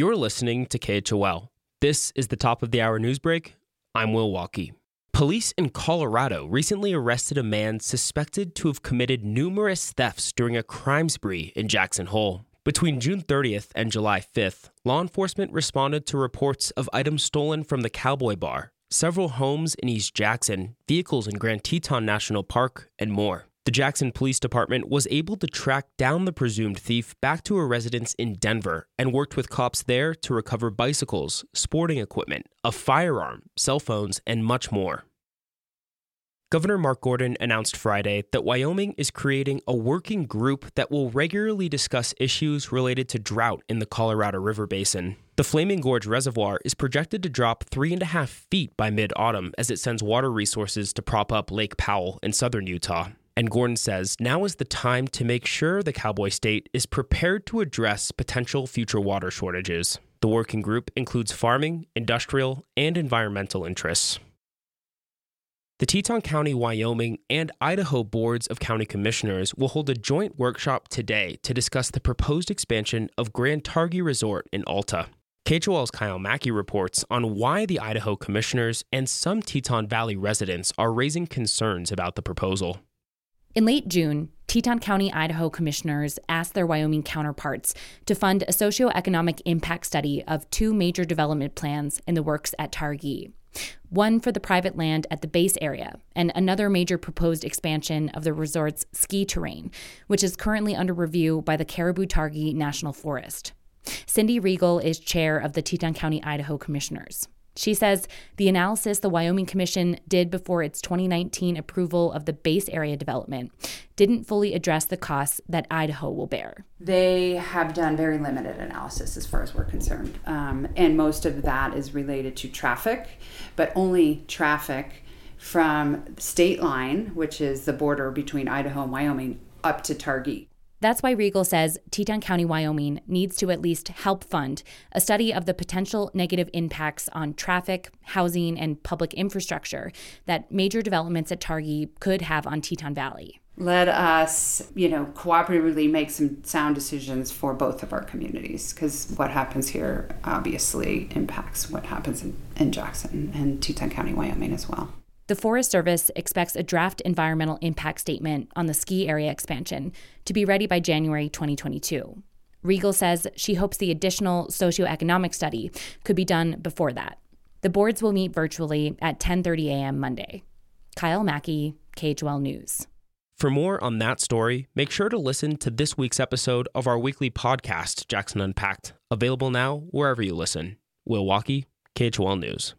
You're listening to KHOL. This is the top of the hour news break. I'm Will Walkey. Police in Colorado recently arrested a man suspected to have committed numerous thefts during a crime spree in Jackson Hole. Between June 30th and July 5th, law enforcement responded to reports of items stolen from the Cowboy Bar, several homes in East Jackson, vehicles in Grand Teton National Park, and more. The Jackson Police Department was able to track down the presumed thief back to a residence in Denver and worked with cops there to recover bicycles, sporting equipment, a firearm, cell phones, and much more. Governor Mark Gordon announced Friday that Wyoming is creating a working group that will regularly discuss issues related to drought in the Colorado River Basin. The Flaming Gorge Reservoir is projected to drop three and a half feet by mid autumn as it sends water resources to prop up Lake Powell in southern Utah. And Gordon says now is the time to make sure the Cowboy State is prepared to address potential future water shortages. The working group includes farming, industrial, and environmental interests. The Teton County, Wyoming, and Idaho boards of county commissioners will hold a joint workshop today to discuss the proposed expansion of Grand Targhee Resort in Alta. KHOL's Kyle Mackie reports on why the Idaho commissioners and some Teton Valley residents are raising concerns about the proposal. In late June, Teton County, Idaho commissioners asked their Wyoming counterparts to fund a socioeconomic impact study of two major development plans in the works at Targhee one for the private land at the base area, and another major proposed expansion of the resort's ski terrain, which is currently under review by the Caribou Targhee National Forest. Cindy Riegel is chair of the Teton County, Idaho Commissioners. She says the analysis the Wyoming Commission did before its 2019 approval of the base area development didn't fully address the costs that Idaho will bear. They have done very limited analysis as far as we're concerned. Um, and most of that is related to traffic, but only traffic from state line, which is the border between Idaho and Wyoming, up to Targhee. That's why Riegel says Teton County, Wyoming needs to at least help fund a study of the potential negative impacts on traffic, housing, and public infrastructure that major developments at Targhee could have on Teton Valley. Let us, you know, cooperatively make some sound decisions for both of our communities because what happens here obviously impacts what happens in, in Jackson and Teton County, Wyoming as well. The Forest Service expects a draft environmental impact statement on the ski area expansion to be ready by January 2022. Riegel says she hopes the additional socioeconomic study could be done before that. The boards will meet virtually at 10:30 a.m. Monday. Kyle Mackie, KHOL News. For more on that story, make sure to listen to this week's episode of our weekly podcast, Jackson Unpacked, available now wherever you listen. Will Walkey, KHOL News.